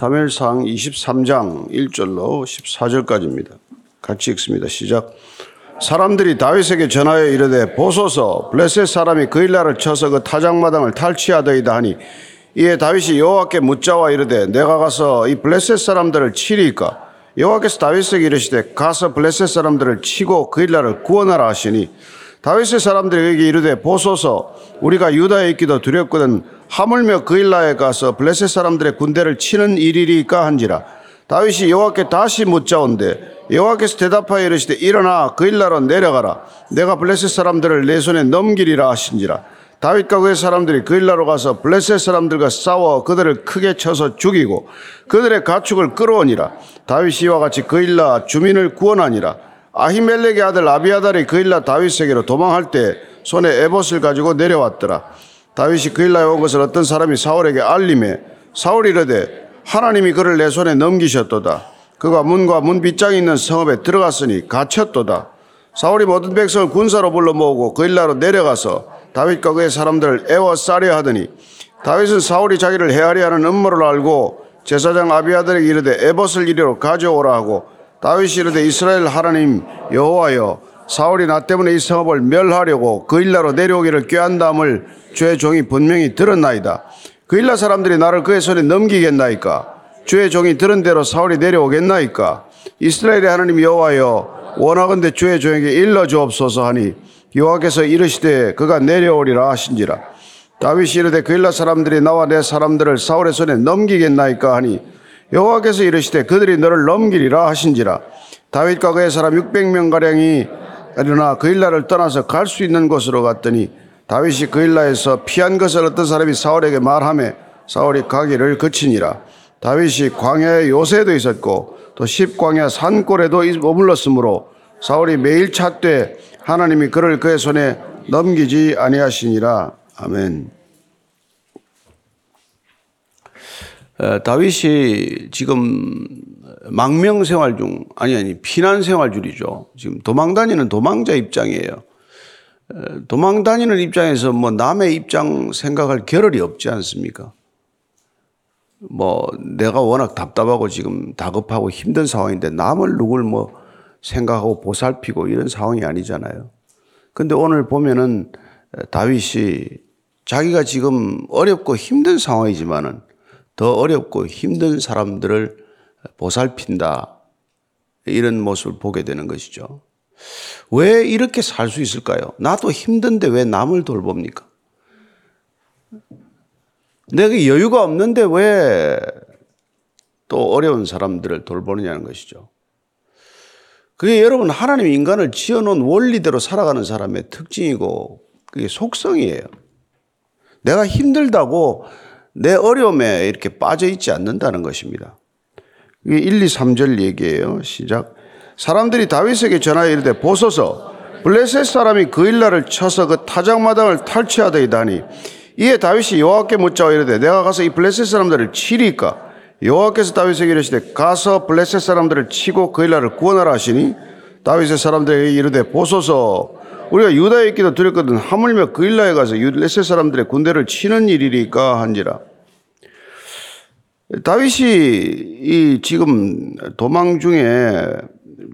사무엘상 23장 1절로 14절까지입니다. 같이 읽습니다. 시작. 사람들이 다윗에게 전하여 이르되 보소서 블레셋 사람이 그 일 날을 쳐서 그 타작마당을 탈취하더이다 하니 이에 다윗이 여호와께 묻자와 이르되 내가 가서 이 블레셋 사람들을 치리까 여호와께서 다윗에게 이르시되 가서 블레셋 사람들을 치고 그 일 날을 구원하라 하시니 다윗의 사람들에게 이르되 보소서 우리가 유다에 있기도 두렵거든 하물며 그 일라에 가서 블레셋 사람들의 군대를 치는 일이리까 한지라. 다윗이 여호와께 다시 묻자온데 여호와께서 대답하여 이르시되 일어나 그 일나로 내려가라. 내가 블레셋 사람들을 내 손에 넘기리라 하신지라. 다윗과 그의 사람들이 그 일나로 가서 블레셋 사람들과 싸워 그들을 크게 쳐서 죽이고 그들의 가축을 끌어오니라. 다윗이 이와 같이 그 일나 주민을 구원하니라 아히멜렉의 아들 아비아달이 그 일나 다윗에게로 도망할 때 손에 에봇을 가지고 내려왔더라. 다윗이 그 일나에 온 것을 어떤 사람이 사울에게 알림해 사울이 이르되 하나님이 그를 내 손에 넘기셨도다. 그가 문과 문 빗장이 있는 성읍에 들어갔으니 갇혔도다. 사울이 모든 백성을 군사로 불러 모으고 그 일나로 내려가서 다윗과 그의 사람들을 애워싸려 하더니 다윗은 사울이 자기를 헤아려 하는 음모를 알고 제사장 아비아들에게 이르되 에봇을 이리로 가져오라 하고 다윗이 이르되 이스라엘 하나님 여호와여 사울이 나 때문에 이 성읍을 멸하려고 그 일나로 내려오기를 꾀한다함을 주의 종이 분명히 들었나이다. 그 일나 사람들이 나를 그의 손에 넘기겠나이까? 주의 종이 들은 대로 사울이 내려오겠나이까? 이스라엘의 하나님 여호와여 원하건대 주의 종에게 일러 주옵소서 하니 여호와께서 이르시되 그가 내려오리라 하신지라. 다윗이 이르되 그 일라 사람들이 나와 내 사람들을 사울의 손에 넘기겠나이까 하니 여호와께서 이르시되 그들이 너를 넘기리라 하신지라. 다윗과 그의 사람 600명 가량이 일어나 그 일라를 떠나서 갈 수 있는 곳으로 갔더니 다윗이 그 일라에서 피한 것을 어떤 사람이 사울에게 말하며 사울이 가기를 그치니라. 다윗이 광야에 요새도 있었고 또 십광야 산골에도 머물렀으므로 사울이 매일 찾되 하나님이 그를 그의 손에 넘기지 아니하시니라. 아멘. 어, 다윗이 지금 망명 생활 중 아니 아니 피난 생활 중이죠. 지금 도망 다니는 도망자 입장이에요. 어, 도망 다니는 입장에서 뭐 남의 입장 생각할 겨를이 없지 않습니까? 뭐 내가 워낙 답답하고 지금 다급하고 힘든 상황인데 남을 누굴 뭐 생각하고 보살피고 이런 상황이 아니잖아요. 근데 오늘 보면은 다윗이 자기가 지금 어렵고 힘든 상황이지만은 더 어렵고 힘든 사람들을 보살핀다. 이런 모습을 보게 되는 것이죠. 왜 이렇게 살 수 있을까요? 나도 힘든데 왜 남을 돌봅니까? 내가 여유가 없는데 왜 또 어려운 사람들을 돌보느냐는 것이죠. 그게 여러분 하나님 인간을 지어놓은 원리대로 살아가는 사람의 특징이고 그게 속성이에요. 내가 힘들다고 내 어려움에 이렇게 빠져 있지 않는다는 것입니다. 이게 1, 2, 3절 얘기예요. 시작. 사람들이 다윗에게 전하여 이르되 보소서 블레셋 사람이 그 일날을 쳐서 그 타작마당을 탈취하더이다니 이에 다윗이 여호와께 묻자 이르되 내가 가서 이 블레셋 사람들을 치리까 여호와께서 다윗에게 이르시되 가서 블레셋 사람들을 치고 그 일날을 구원하라 하시니 다윗의 사람들에게 이르되 보소서 우리가 유다에 있기도 두렵거든 하물며 그 일라에 가서 블레셋 사람들의 군대를 치는 일이리까 한지라 다윗이 이 지금 도망 중에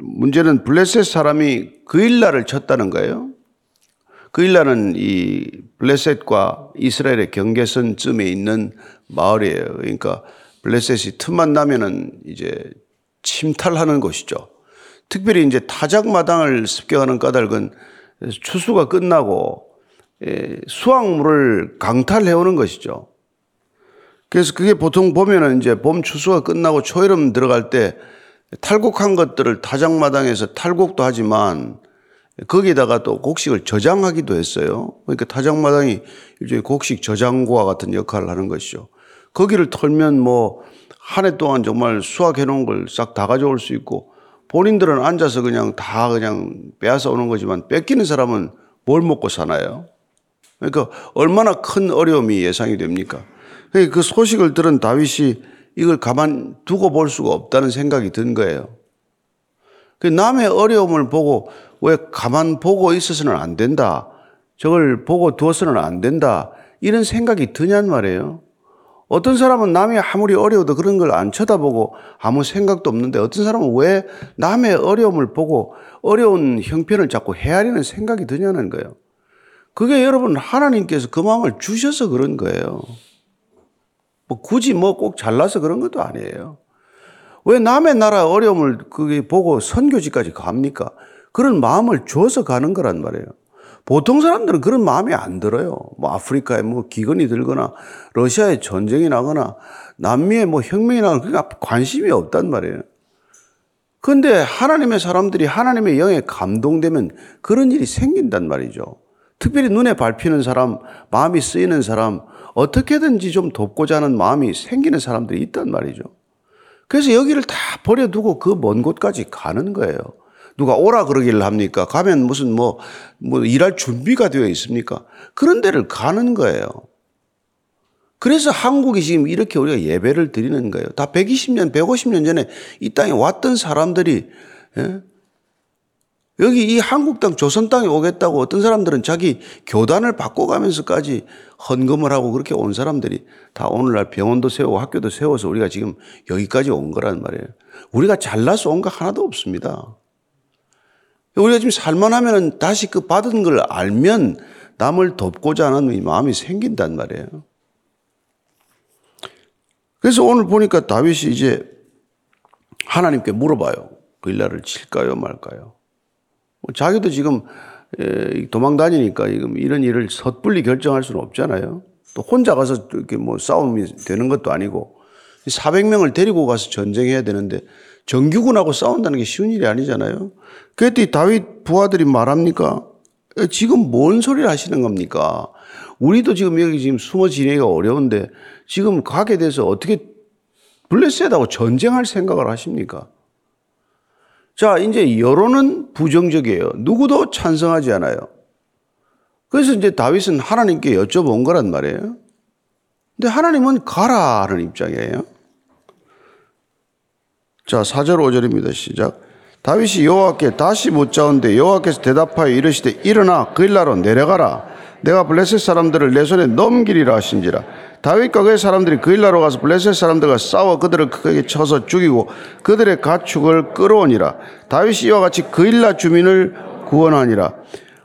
문제는 블레셋 사람이 그 일날을 쳤다는 거예요. 그 일라는 이 블레셋과 이스라엘의 경계선쯤에 있는 마을이에요. 그러니까 블레셋이 틈만 나면은 이제 침탈하는 곳이죠. 특별히 이제 타작 마당을 습격하는 까닭은 추수가 끝나고 예, 수확물을 강탈해 오는 것이죠. 그래서 그게 보통 보면은 이제 봄 추수가 끝나고 초여름 들어갈 때 탈곡한 것들을 타작마당에서 탈곡도 하지만 거기다가 또 곡식을 저장하기도 했어요. 그러니까 타작마당이 일종의 곡식 저장고와 같은 역할을 하는 것이죠. 거기를 털면 뭐 한 해 동안 정말 수확해 놓은 걸 싹 다 가져올 수 있고 본인들은 앉아서 그냥 다 그냥 빼앗아 오는 거지만 뺏기는 사람은 뭘 먹고 사나요? 그러니까 얼마나 큰 어려움이 예상이 됩니까? 그 소식을 들은 다윗이 이걸 가만 두고 볼 수가 없다는 생각이 든 거예요. 그 남의 어려움을 보고 왜 가만 보고 있어서는 안 된다. 저걸 보고 두어서는 안 된다. 이런 생각이 드냔 말이에요. 어떤 사람은 남이 아무리 어려워도 그런 걸 안 쳐다보고 아무 생각도 없는데 어떤 사람은 왜 남의 어려움을 보고 어려운 형편을 자꾸 헤아리는 생각이 드냐는 거예요. 그게 여러분 하나님께서 그 마음을 주셔서 그런 거예요. 뭐 굳이 뭐 꼭 잘나서 그런 것도 아니에요. 왜 남의 나라 어려움을 그게 보고 선교지까지 갑니까? 그런 마음을 줘서 가는 거란 말이에요. 보통 사람들은 그런 마음이 안 들어요. 뭐 아프리카에 뭐 기근이 들거나 러시아에 전쟁이 나거나 남미에 뭐 혁명이 나거나 그게 관심이 없단 말이에요. 그런데 하나님의 사람들이 하나님의 영에 감동되면 그런 일이 생긴단 말이죠. 특별히 눈에 밟히는 사람, 마음이 쓰이는 사람, 어떻게든지 좀 돕고자 하는 마음이 생기는 사람들이 있단 말이죠. 그래서 여기를 다 버려두고 그 먼 곳까지 가는 거예요. 누가 오라 그러기를 합니까? 가면 무슨 뭐, 뭐 일할 준비가 되어 있습니까? 그런 데를 가는 거예요. 그래서 한국이 지금 이렇게 우리가 예배를 드리는 거예요. 다 120년, 150년 전에 이 땅에 왔던 사람들이, 예? 여기 이 한국 땅, 조선 땅에 오겠다고 어떤 사람들은 자기 교단을 바꿔가면서까지 헌금을 하고 그렇게 온 사람들이 다 오늘날 병원도 세우고 학교도 세워서 우리가 지금 여기까지 온 거란 말이에요. 우리가 잘나서 온 거 하나도 없습니다. 우리가 지금 살만하면 다시 그 받은 걸 알면 남을 돕고자 하는 마음이 생긴단 말이에요. 그래서 오늘 보니까 다윗이 이제 하나님께 물어봐요. 그일날을 칠까요, 말까요? 뭐 자기도 지금 도망 다니니까 지금 이런 일을 섣불리 결정할 수는 없잖아요. 또 혼자 가서 이렇게 뭐 싸움이 되는 것도 아니고 400명을 데리고 가서 전쟁해야 되는데 정규군하고 싸운다는 게 쉬운 일이 아니잖아요. 그랬더니 다윗 부하들이 말합니까? 지금 뭔 소리를 하시는 겁니까? 우리도 지금 여기 지금 숨어 지내기가 어려운데 지금 가게 돼서 어떻게 블레셋하고 전쟁할 생각을 하십니까? 자, 이제 여론은 부정적이에요. 누구도 찬성하지 않아요. 그래서 이제 다윗은 하나님께 여쭤본 거란 말이에요. 근데 하나님은 가라 하는 입장이에요. 자, 4절 5절입니다. 시작. 다윗이 여호와께 다시 묻자온데 여호와께서 대답하여 이르시되 일어나 그일라로 내려가라. 내가 블레셋 사람들을 내 손에 넘기리라 하신지라. 다윗과 그의 사람들이 그일라로 가서 블레셋 사람들과 싸워 그들을 크게 쳐서 죽이고 그들의 가축을 끌어오니라. 다윗이 이와 같이 그일라 주민을 구원하니라.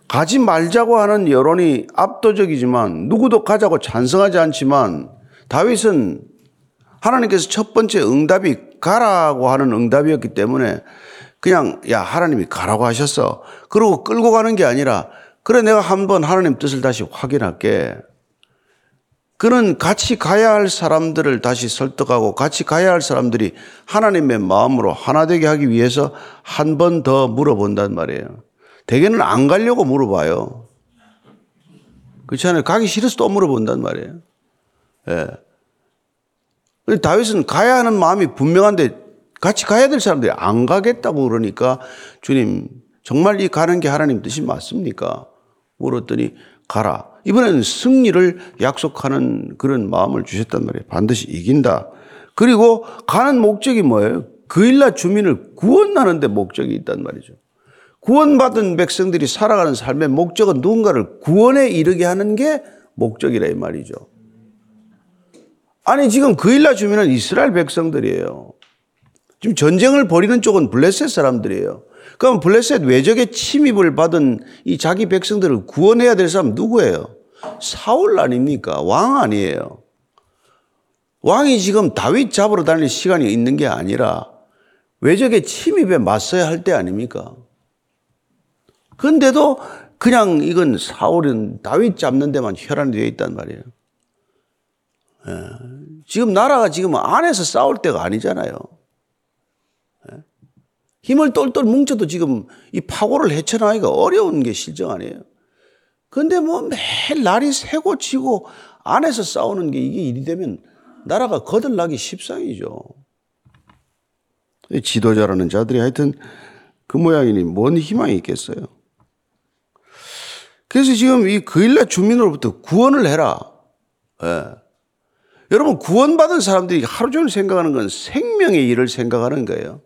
가지 말자고 하는 여론이 압도적이지만 누구도 가자고 찬성하지 않지만 다윗은 하나님께서 첫 번째 응답이 가라고 하는 응답이었기 때문에 그냥 야 하나님이 가라고 하셨어. 그러고 끌고 가는 게 아니라 그래 내가 한번 하나님 뜻을 다시 확인할게. 그는 같이 가야 할 사람들을 다시 설득하고 같이 가야 할 사람들이 하나님의 마음으로 하나 되게 하기 위해서 한 번 더 물어본단 말이에요. 대개는 안 가려고 물어봐요. 그렇지 않아요? 가기 싫어서 또 물어본단 말이에요. 예. 다윗은 가야 하는 마음이 분명한데 같이 가야 될 사람들이 안 가겠다고 그러니까 주님 정말 이 가는 게 하나님 뜻이 맞습니까? 물었더니 가라. 이번에는 승리를 약속하는 그런 마음을 주셨단 말이에요. 반드시 이긴다. 그리고 가는 목적이 뭐예요? 그일라 주민을 구원하는데 목적이 있단 말이죠. 구원받은 백성들이 살아가는 삶의 목적은 누군가를 구원에 이르게 하는 게 목적이라 이 말이죠. 아니 지금 그일라 주민은 이스라엘 백성들이에요. 지금 전쟁을 벌이는 쪽은 블레셋 사람들이에요. 그럼 블레셋 외적의 침입을 받은 이 자기 백성들을 구원해야 될 사람 누구예요? 사울 아닙니까? 왕 아니에요. 왕이 지금 다윗 잡으러 다닐 시간이 있는 게 아니라 외적의 침입에 맞서야 할 때 아닙니까? 근데도 그냥 이건 사울은 다윗 잡는 데만 혈안이 되어 있단 말이에요. 예. 지금 나라가 지금 안에서 싸울 때가 아니잖아요. 힘을 똘똘 뭉쳐도 지금 이 파고를 헤쳐나가기가 어려운 게 실정 아니에요. 근데 뭐 매일 날이 새고 지고 안에서 싸우는 게 이게 일이 되면 나라가 거들나기 십상이죠. 지도자라는 자들이 하여튼 그 모양이니 뭔 희망이 있겠어요. 그래서 지금 이 그일라 주민으로부터 구원을 해라. 예. 여러분 구원받은 사람들이 하루 종일 생각하는 건 생명의 일을 생각하는 거예요.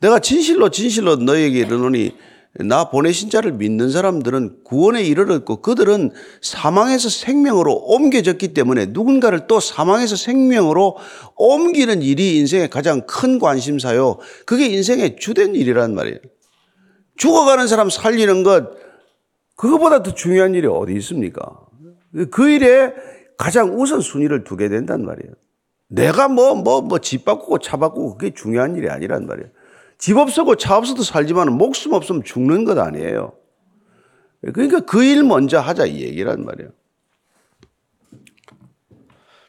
내가 진실로 진실로 너에게 이르노니 나 보내신 자를 믿는 사람들은 구원에 이르렀고 그들은 사망에서 생명으로 옮겨졌기 때문에 누군가를 또 사망에서 생명으로 옮기는 일이 인생의 가장 큰 관심사요. 그게 인생의 주된 일이란 말이에요. 죽어가는 사람 살리는 것, 그거보다 더 중요한 일이 어디 있습니까? 그 일에 가장 우선순위를 두게 된단 말이에요. 내가 뭐, 뭐, 뭐, 집 바꾸고 차 바꾸고 그게 중요한 일이 아니란 말이에요. 집 없어도 차 없어도 살지만 목숨 없으면 죽는 것 아니에요. 그러니까 그 일 먼저 하자 이 얘기란 말이에요.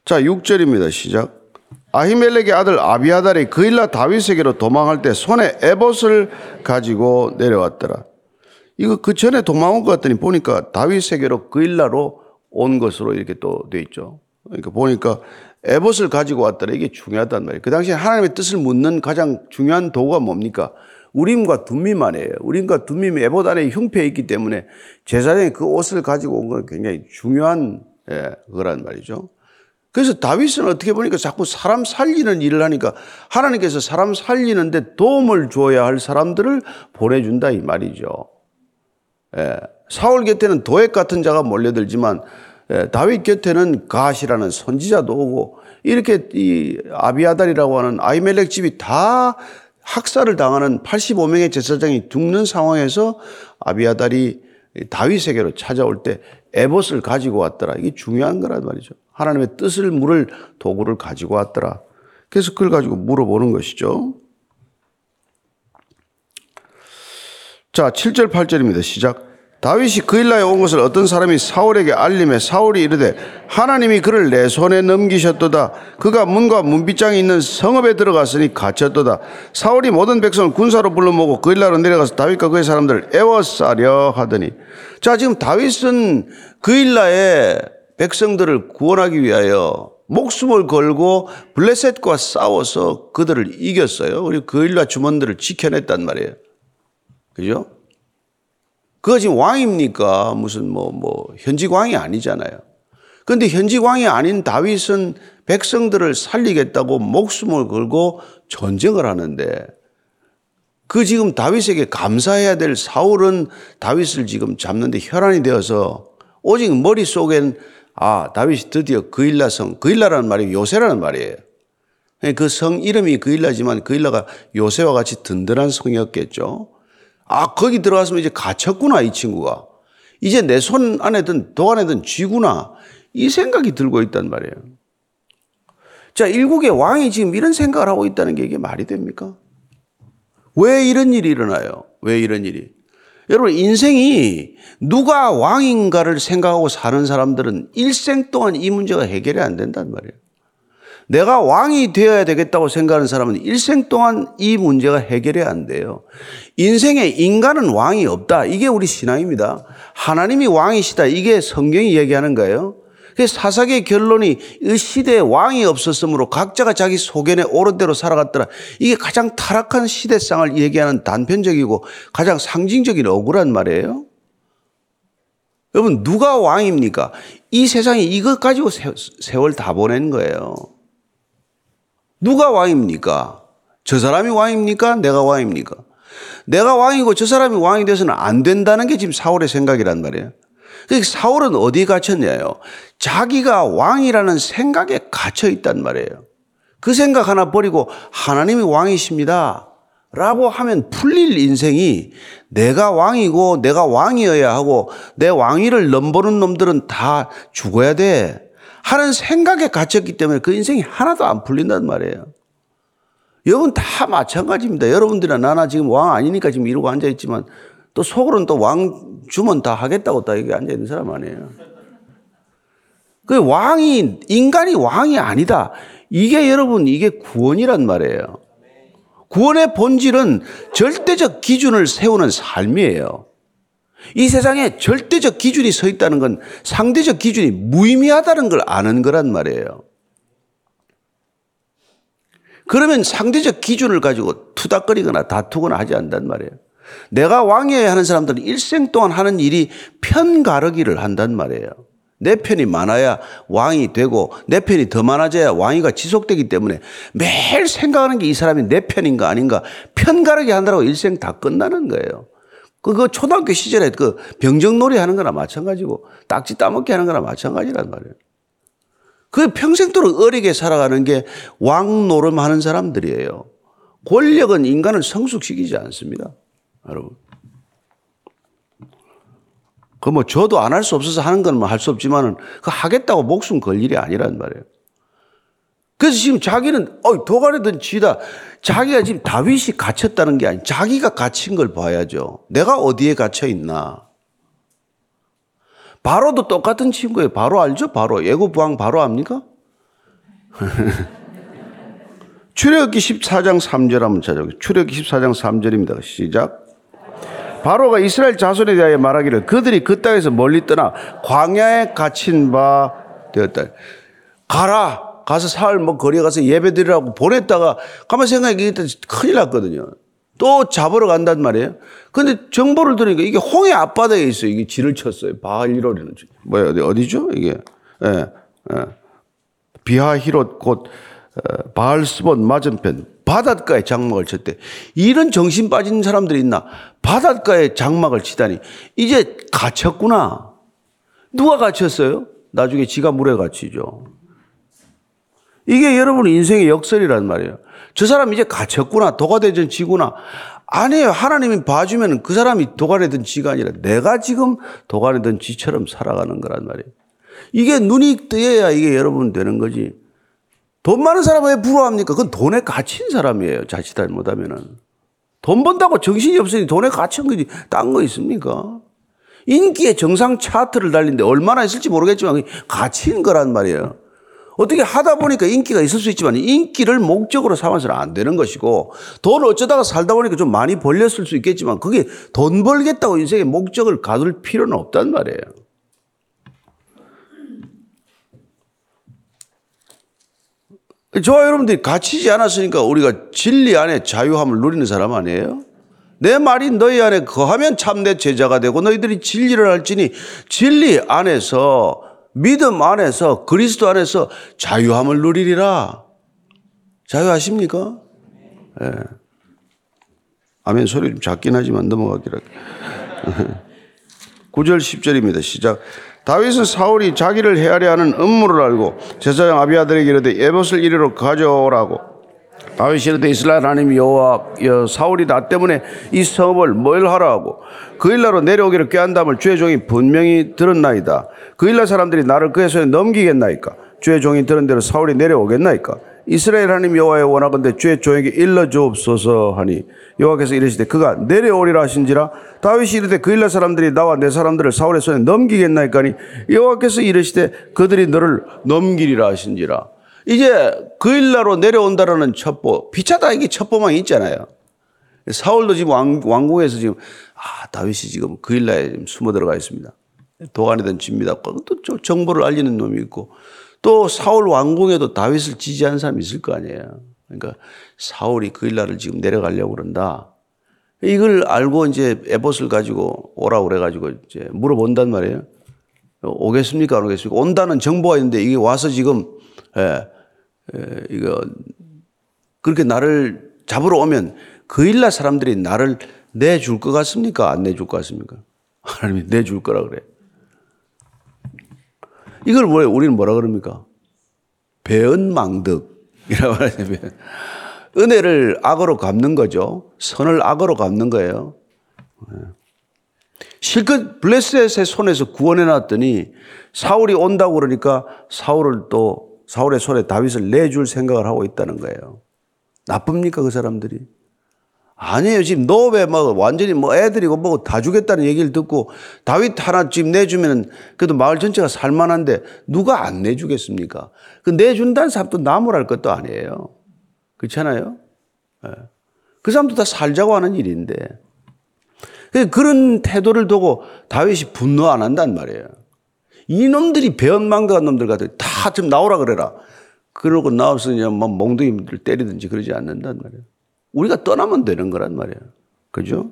자, 6절입니다. 시작. 아히멜렉의 아들 아비아달이 그일라 다윗에게로 도망할 때 손에 에봇을 가지고 내려왔더라. 이거 그 전에 도망온 것 같더니 보니까 다윗에게로 그일라로 온 것으로 이렇게 또 돼 있죠. 그러니까 보니까 에봇을 가지고 왔더라. 이게 중요하단 말이에요. 그 당시에 하나님의 뜻을 묻는 가장 중요한 도구가 뭡니까? 우림과 둠밈 안에요. 우림과 둠밈이 에봇 안에 흉패에 있기 때문에 제사장이 그 옷을 가지고 온 건 굉장히 중요한 예, 거란 말이죠. 그래서 다윗은 어떻게 보니까 자꾸 사람 살리는 일을 하니까 하나님께서 사람 살리는데 도움을 줘야 할 사람들을 보내준다 이 말이죠. 예, 사울 곁에는 도액 같은 자가 몰려들지만 예, 다윗 곁에는 가시라는 선지자도 오고 이렇게 이 아비아달이라고 하는 아이멜렉 집이 다 학살을 당하는 85명의 제사장이 죽는 상황에서 아비아달이 다윗에게로 찾아올 때 에봇을 가지고 왔더라. 이게 중요한 거란 말이죠. 하나님의 뜻을 물을 도구를 가지고 왔더라. 그래서 그걸 가지고 물어보는 것이죠. 자, 7절, 8절입니다. 시작. 다윗이 그일라에 온 것을 어떤 사람이 사울에게 알림해 사울이 이르되 하나님이 그를 내 손에 넘기셨도다. 그가 문과 문빗장이 있는 성읍에 들어갔으니 갇혔도다. 사울이 모든 백성을 군사로 불러 모고 그일라로 내려가서 다윗과 그의 사람들을 애워싸려 하더니 자 지금 다윗은 그일라의 백성들을 구원하기 위하여 목숨을 걸고 블레셋과 싸워서 그들을 이겼어요. 그리고 그일라 주먼들을 지켜냈단 말이에요. 그죠? 그거 지금 왕입니까? 무슨 뭐, 뭐, 현직 왕이 아니잖아요. 그런데 현직 왕이 아닌 다윗은 백성들을 살리겠다고 목숨을 걸고 전쟁을 하는데 그 지금 다윗에게 감사해야 될 사울은 다윗을 지금 잡는데 혈안이 되어서 오직 머릿속엔 아, 다윗이 드디어 그일라 성, 그일라라는 말이 요새라는 말이에요. 그 성 이름이 그일라지만 그일라가 요새와 같이 든든한 성이었겠죠. 아, 거기 들어갔으면 이제 갇혔구나, 이 친구가. 이제 내 손 안에 든 도 안에 든 쥐구나. 이 생각이 들고 있단 말이에요. 자, 일국의 왕이 지금 이런 생각을 하고 있다는 게 이게 말이 됩니까? 왜 이런 일이 일어나요? 왜 이런 일이? 여러분, 인생이 누가 왕인가를 생각하고 사는 사람들은 일생 동안 이 문제가 해결이 안 된단 말이에요. 내가 왕이 되어야 되겠다고 생각하는 사람은 일생 동안 이 문제가 해결이 안 돼요. 인생에 인간은 왕이 없다. 이게 우리 신앙입니다. 하나님이 왕이시다. 이게 성경이 얘기하는 거예요. 사사기의 결론이 이 시대에 왕이 없었으므로 각자가 자기 소견에 옳은 대로 살아갔더라. 이게 가장 타락한 시대상을 얘기하는 단편적이고 가장 상징적인 억울한 말이에요. 여러분, 누가 왕입니까? 이 세상에 이것 가지고 세월 다 보낸 거예요. 누가 왕입니까? 저 사람이 왕입니까? 내가 왕입니까? 내가 왕이고 저 사람이 왕이 돼서는 안 된다는 게 지금 사울의 생각이란 말이에요. 그러니까 사울은 어디 갇혔냐요? 자기가 왕이라는 생각에 갇혀 있단 말이에요. 그 생각 하나 버리고 하나님이 왕이십니다. 라고 하면 풀릴 인생이 내가 왕이고 내가 왕이어야 하고 내 왕위를 넘보는 놈들은 다 죽어야 돼. 하는 생각에 갇혔기 때문에 그 인생이 하나도 안 풀린단 말이에요. 여러분 다 마찬가지입니다. 여러분들이나 나나 지금 왕 아니니까 지금 이러고 앉아있지만 또 속으로는 또 왕 주면 다 하겠다고 딱 여기 앉아있는 사람 아니에요. 그 왕이, 인간이 왕이 아니다. 이게 여러분, 이게 구원이란 말이에요. 구원의 본질은 절대적 기준을 세우는 삶이에요. 이 세상에 절대적 기준이 서 있다는 건 상대적 기준이 무의미하다는 걸 아는 거란 말이에요. 그러면 상대적 기준을 가지고 투닥거리거나 다투거나 하지 않단 말이에요. 내가 왕이어야 하는 사람들은 일생 동안 하는 일이 편가르기를 한단 말이에요. 내 편이 많아야 왕이 되고 내 편이 더 많아져야 왕위가 지속되기 때문에 매일 생각하는 게 이 사람이 내 편인가 아닌가 편가르기 한다고 일생 다 끝나는 거예요. 그, 그 초등학교 시절에 그 병정놀이 하는 거나 마찬가지고 딱지 따먹기 하는 거나 마찬가지란 말이에요. 그 평생도록 어리게 살아가는 게 왕 노름 하는 사람들이에요. 권력은 인간을 성숙시키지 않습니다. 여러분. 그 뭐 저도 안 할 수 없어서 하는 건 뭐 할 수 없지만은 그 하겠다고 목숨 걸 일이 아니란 말이에요. 그래서 지금 자기는 어 도가니든 쥐다. 자기가 지금 다윗이 갇혔다는 게 아니 자기가 갇힌 걸 봐야죠. 내가 어디에 갇혀 있나. 바로도 똑같은 친구예요. 바로 알죠? 바로 예고 부왕 바로 압니까? 출애굽기 14장 3절 한번 찾아보세요. 출애굽기 14장 3절입니다. 시작. 바로가 이스라엘 자손에 대하여 말하기를 그들이 그 땅에서 멀리 떠나 광야에 갇힌 바 되었다. 가라. 가서 사흘 뭐 거리에 가서 예배 드리라고 보냈다가 가만 생각해 큰일 났거든요. 또 잡으러 간단 말이에요. 근데 정보를 들으니까 이게 홍해 앞바다에 있어요. 이게 지를 쳤어요. 바알리로라는 뭐야 어디 어디죠? 이게 예, 예. 비하히롯 곧 어, 바알스본 맞은편 바닷가에 장막을 쳤대. 이런 정신 빠진 사람들이 있나? 바닷가에 장막을 치다니 이제 갇혔구나. 누가 갇혔어요? 나중에 지가 물에 갇히죠. 이게 여러분 인생의 역설이란 말이에요. 저 사람 이제 갇혔구나. 도가되전 지구나. 아니에요. 하나님이 봐주면 그 사람이 도가내든 지가 아니라 내가 지금 도가내든 지처럼 살아가는 거란 말이에요. 이게 눈이 뜨여야 이게 여러분 되는 거지. 돈 많은 사람 왜 부러워합니까? 그건 돈에 갇힌 사람이에요. 자칫 잘못하면은. 돈 번다고 정신이 없으니 돈에 갇힌 거지. 딴 거 있습니까? 인기의 정상 차트를 달리는데 얼마나 있을지 모르겠지만 갇힌 거란 말이에요. 어떻게 하다 보니까 인기가 있을 수 있지만 인기를 목적으로 삼아서는 안 되는 것이고 돈 어쩌다가 살다 보니까 좀 많이 벌렸을 수 있겠지만 그게 돈 벌겠다고 인생의 목적을 가둘 필요는 없단 말이에요. 저와 여러분들이 갇히지 않았으니까 우리가 진리 안에 자유함을 누리는 사람 아니에요? 내 말이 너희 안에 거하면 참내 제자가 되고 너희들이 진리를 알지니 진리 안에서 믿음 안에서 그리스도 안에서 자유함을 누리리라. 자유하십니까? 예. 네. 아멘 소리 좀 작긴 하지만 넘어가기라. 9절 10절입니다. 시작. 다윗은 사울이 자기를 헤아려 하는 음모를 알고 제사장 아비아들에게 이르되 에봇을 이리로 가져오라고 다윗이 이르되 이스라엘 하나님 여호와 사울이 나 때문에 이 성읍을 뭘 하라고 그 일나로 내려오기를 꾀한다을 주의 종이 분명히 들었나이다 그 일날 사람들이 나를 그의 손에 넘기겠나이까? 주의 종이 들은 대로 사울이 내려오겠나이까? 이스라엘 하나님 여호와의 원하건대 주의 종에게 일러 주옵소서 하니 여호와께서 이르시되 그가 내려오리라 하신지라? 다윗이 이르되 그 일날 사람들이 나와 내 사람들을 사울의 손에 넘기겠나이까니? 여호와께서 이르시되 그들이 너를 넘기리라 하신지라? 이제 그 일날로 내려온다라는 첩보 비차다 이게 첩보망 있잖아요. 사울도 지금 왕, 왕궁에서 지금 아 다윗이 지금 그 일날에 숨어 들어가 있습니다 도관이든 집니다 또 정보를 알리는 놈이 있고 또 사울 왕궁에도 다윗을 지지하는 사람이 있을 거 아니에요. 그러니까 사울이 그 일날을 지금 내려가려고 그런다. 이걸 알고 이제 에봇을 가지고 오라고 그래가지고 이제 물어본단 말이에요. 오겠습니까? 안 오겠습니까? 온다는 정보가 있는데 이게 와서 지금, 예, 예, 이거, 그렇게 나를 잡으러 오면 그 일날 사람들이 나를 내줄 것 같습니까? 안 내줄 것 같습니까? 하나님이 내줄 거라 그래. 이걸 왜 우리는 뭐라 그럽니까? 배은망덕이라고 하냐면 은혜를 악으로 갚는 거죠. 선을 악으로 갚는 거예요. 네. 실컷 블레셋의 손에서 구원해 놨더니 사울이 온다고 그러니까 사울을 또 사울의 손에 다윗을 내줄 생각을 하고 있다는 거예요. 나쁩니까 그 사람들이? 아니에요. 지금 노베 뭐 완전히 뭐 애들이고 뭐다 주겠다는 얘기를 듣고 다윗 하나 집 내주면 그래도 마을 전체가 살만한데 누가 안 내주겠습니까? 그 내준다는 사람도 나무랄 것도 아니에요. 그렇잖아요? 네. 그 사람도 다 살자고 하는 일인데. 그 그런 태도를 두고 다윗이 분노 안 한단 말이에요. 이놈들이 배은망덕한 놈들 같아. 다 좀 나오라 그래라. 그러고 나와서 그냥 뭐 몽둥이들 때리든지 그러지 않는단 말이에요. 우리가 떠나면 되는 거란 말이에요. 그죠?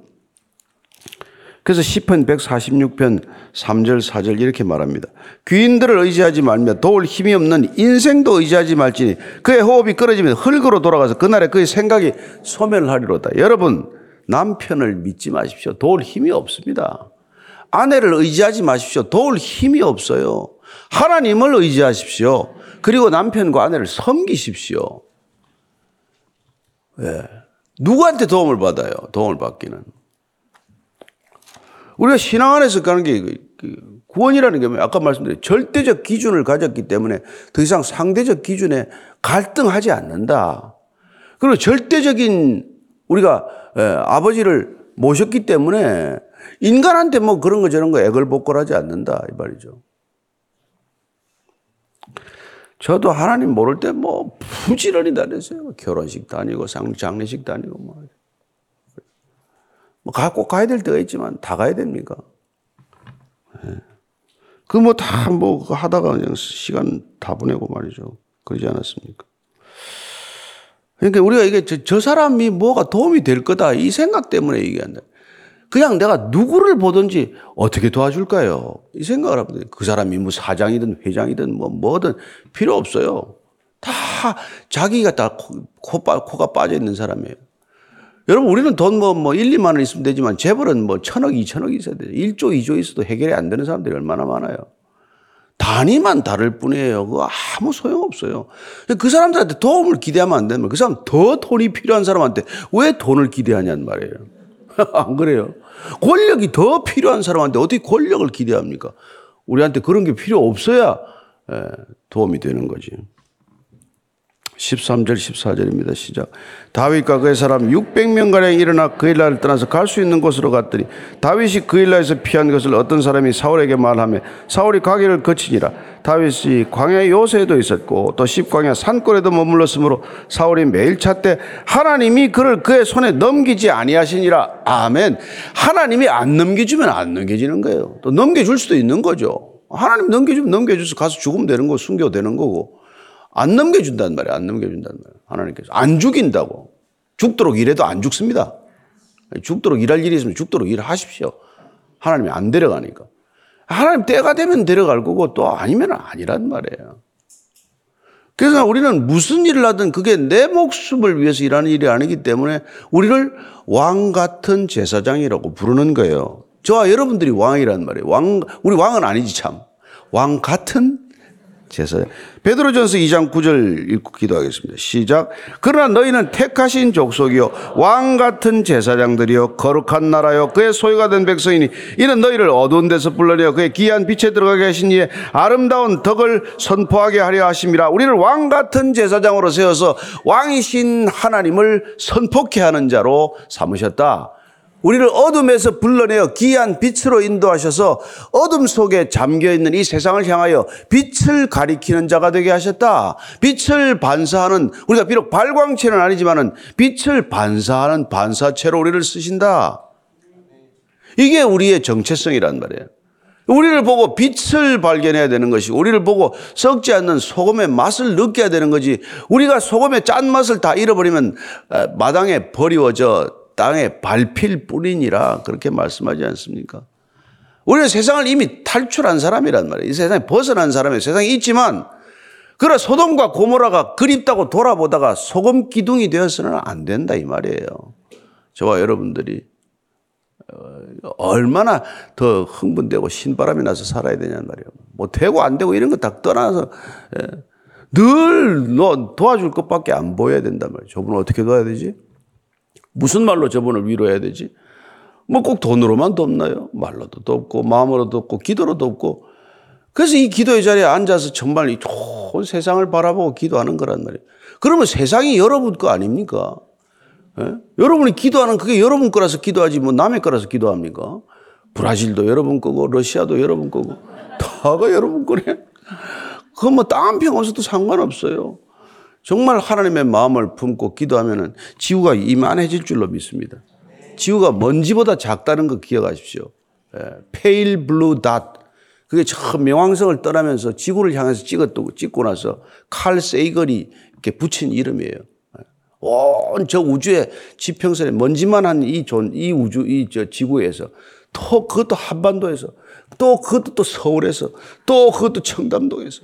그래서 10편 146편 3절 4절 이렇게 말합니다. 귀인들을 의지하지 말며 도울 힘이 없는 인생도 의지하지 말지니 그의 호흡이 끊어지면 흙으로 돌아가서 그날에 그의 생각이 소멸하리로다. 여러분 남편을 믿지 마십시오. 도울 힘이 없습니다. 아내를 의지하지 마십시오. 도울 힘이 없어요. 하나님을 의지하십시오. 그리고 남편과 아내를 섬기십시오. 예. 누구한테 도움을 받아요? 도움을 받기는. 우리가 신앙 안에서 가는 게 그, 그 구원이라는 게? 아까 말씀드린 절대적 기준을 가졌기 때문에 더 이상 상대적 기준에 갈등하지 않는다. 그리고 절대적인 우리가 예, 아버지를 모셨기 때문에 인간한테 뭐 그런 거 저런 거 애걸복걸하지 않는다 이 말이죠. 저도 하나님 모를 때 뭐 부지런히 다녔어요. 결혼식 다니고 장례식 다니고 뭐. 뭐꼭 가야 될 때가 있지만 다 가야 됩니까? 예. 그뭐 다뭐 뭐 하다가 그냥 시간 다 보내고 말이죠. 그러지 않았습니까? 그러니까 우리가 이게 저, 저 사람이 뭐가 도움이 될 거다 이 생각 때문에 얘기한다. 그냥 내가 누구를 보든지 어떻게 도와줄까요? 이 생각을 하면 그 사람이 뭐 사장이든 회장이든 뭐 뭐든 필요 없어요. 다 자기가 다 코, 코가 빠져 있는 사람이에요. 여러분 우리는 돈 뭐뭐 1, 2만 원 있으면 되지만 재벌은 뭐 천억, 2천억 있어야 돼요. 1조, 2조 있어도 해결이 안 되는 사람들이 얼마나 많아요. 단위만 다를 뿐이에요. 그거 아무 소용없어요. 그 사람들한테 도움을 기대하면 안 거예요. 그 사람 더 돈이 필요한 사람한테 왜 돈을 기대하냐는 말이에요. 안 그래요? 권력이 더 필요한 사람한테 어떻게 권력을 기대합니까? 우리한테 그런 게 필요 없어야 예, 도움이 되는 거지. 13절 14절입니다. 시작. 다윗과 그의 사람 600명 가량 일어나 그일라를 떠나서 갈 수 있는 곳으로 갔더니 다윗이 그일라에서 피한 것을 어떤 사람이 사울에게 말하며 사울이 가기를 거치니라. 다윗이 광야 요새에도 있었고 또 십광야 산골에도 머물렀으므로 사울이 매일 찾되 하나님이 그를 그의 손에 넘기지 아니하시니라. 아멘. 하나님이 안 넘겨주면 안 넘겨지는 거예요. 또 넘겨줄 수도 있는 거죠. 하나님 넘겨주면 넘겨줘서 가서 죽으면 되는 거 순교되는 거고 안 넘겨준단 말이에요. 안 넘겨준단 말이에요. 하나님께서. 안 죽인다고. 죽도록 일해도 안 죽습니다. 죽도록 일할 일이 있으면 죽도록 일하십시오. 하나님이 안 데려가니까. 하나님 때가 되면 데려갈 거고 또 아니면 아니란 말이에요. 그래서 우리는 무슨 일을 하든 그게 내 목숨을 위해서 일하는 일이 아니기 때문에 우리를 왕 같은 제사장이라고 부르는 거예요. 저와 여러분들이 왕이란 말이에요. 왕, 우리 왕은 아니지 참. 왕 같은 제사. 베드로전서 2장 9절 읽고 기도하겠습니다. 시작. 그러나 너희는 택하신 족속이요 왕 같은 제사장들이요 거룩한 나라요 그의 소유가 된 백성이니 이는 너희를 어두운 데서 불러내어 그의 귀한 빛에 들어가게 하신 이에 아름다운 덕을 선포하게 하려 하심이라. 우리를 왕 같은 제사장으로 세워서 왕이신 하나님을 선포케 하는 자로 삼으셨다. 우리를 어둠에서 불러내어 귀한 빛으로 인도하셔서 어둠 속에 잠겨 있는 이 세상을 향하여 빛을 가리키는 자가 되게 하셨다. 빛을 반사하는 우리가 비록 발광체는 아니지만은 빛을 반사하는 반사체로 우리를 쓰신다. 이게 우리의 정체성이란 말이에요. 우리를 보고 빛을 발견해야 되는 것이 우리를 보고 썩지 않는 소금의 맛을 느껴야 되는 거지 우리가 소금의 짠맛을 다 잃어버리면 마당에 버리워져 땅에 밟힐 뿐이니라 그렇게 말씀하지 않습니까? 우리는 세상을 이미 탈출한 사람이란 말이에요. 이 세상에 벗어난 사람이 세상에 있지만 그래 소돔과 고모라가 그립다고 돌아보다가 소금 기둥이 되어서는 안 된다 이 말이에요. 저와 여러분들이 어, 얼마나 더 흥분되고 신바람이 나서 살아야 되냐는 말이에요. 뭐 되고 안 되고 이런 거 다 떠나서 예. 늘너 도와줄 것밖에 안 보여야 된단 말이에요. 저분은 어떻게 도와야 되지? 무슨 말로 저분을 위로해야 되지? 뭐 꼭 돈으로만 돕나요? 말로도 돕고 마음으로 돕고 기도로 돕고 그래서 이 기도의 자리에 앉아서 정말 이 좋은 세상을 바라보고 기도하는 거란 말이에요. 그러면 세상이 여러분 거 아닙니까? 예? 여러분이 기도하는 그게 여러분 거라서 기도하지 뭐 남의 거라서 기도합니까? 브라질도 여러분 거고 러시아도 여러분 거고 다가 여러분 거네. 그건 뭐 땅 한평 없어도 상관없어요. 정말 하나님의 마음을 품고 기도하면 지구가 이만해질 줄로 믿습니다. 지구가 먼지보다 작다는 거 기억하십시오. Pale Blue Dot. 그게 처음 명왕성을 떠나면서 지구를 향해서 찍었고 찍고 나서 칼 세이건이 이렇게 붙인 이름이에요. 온 저 우주의 지평선에 먼지만 한 이 존, 이 우주, 이 저 지구에서 또 그것도 한반도에서 또 그것도 또 서울에서 또 그것도 청담동에서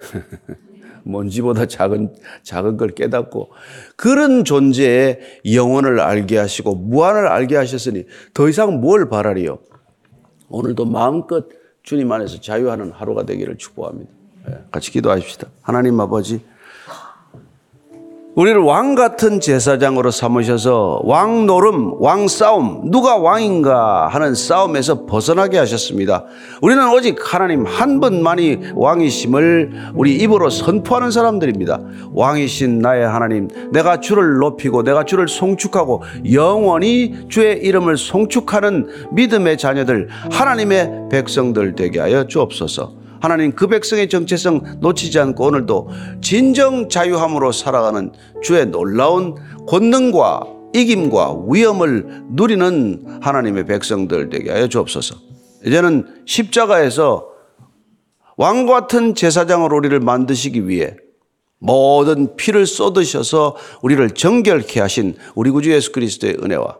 먼지보다 작은 작은 걸 깨닫고 그런 존재의 영혼을 알게 하시고 무한을 알게 하셨으니 더 이상 뭘 바라리요? 오늘도 마음껏 주님 안에서 자유하는 하루가 되기를 축복합니다. 예, 같이 기도하십시다. 하나님 아버지, 우리를 왕 같은 제사장으로 삼으셔서 왕 노름, 왕 싸움, 누가 왕인가 하는 싸움에서 벗어나게 하셨습니다. 우리는 오직 하나님 한 분만이 왕이심을 우리 입으로 선포하는 사람들입니다. 왕이신 나의 하나님, 내가 주를 높이고 내가 주를 송축하고 영원히 주의 이름을 송축하는 믿음의 자녀들, 하나님의 백성들 되게 하여 주옵소서. 하나님 그 백성의 정체성 놓치지 않고 오늘도 진정 자유함으로 살아가는 주의 놀라운 권능과 이김과 위엄을 누리는 하나님의 백성들 되게 하여 주옵소서. 이제는 십자가에서 왕 같은 제사장으로 우리를 만드시기 위해 모든 피를 쏟으셔서 우리를 정결케 하신 우리 구주 예수 그리스도의 은혜와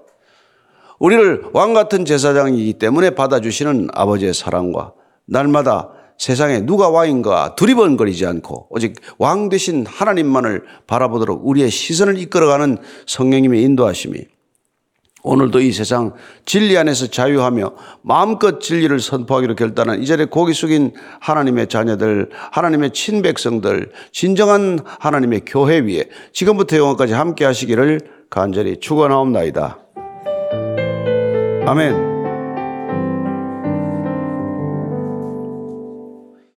우리를 왕 같은 제사장이기 때문에 받아주시는 아버지의 사랑과 날마다 세상에 누가 왕인가 두리번거리지 않고 오직 왕 되신 하나님만을 바라보도록 우리의 시선을 이끌어가는 성령님의 인도하심이 오늘도 이 세상 진리 안에서 자유하며 마음껏 진리를 선포하기로 결단한 이 자리에 고기 숙인 하나님의 자녀들, 하나님의 친백성들, 진정한 하나님의 교회 위에 지금부터 영원까지 함께 하시기를 간절히 축원하옵나이다. 아멘.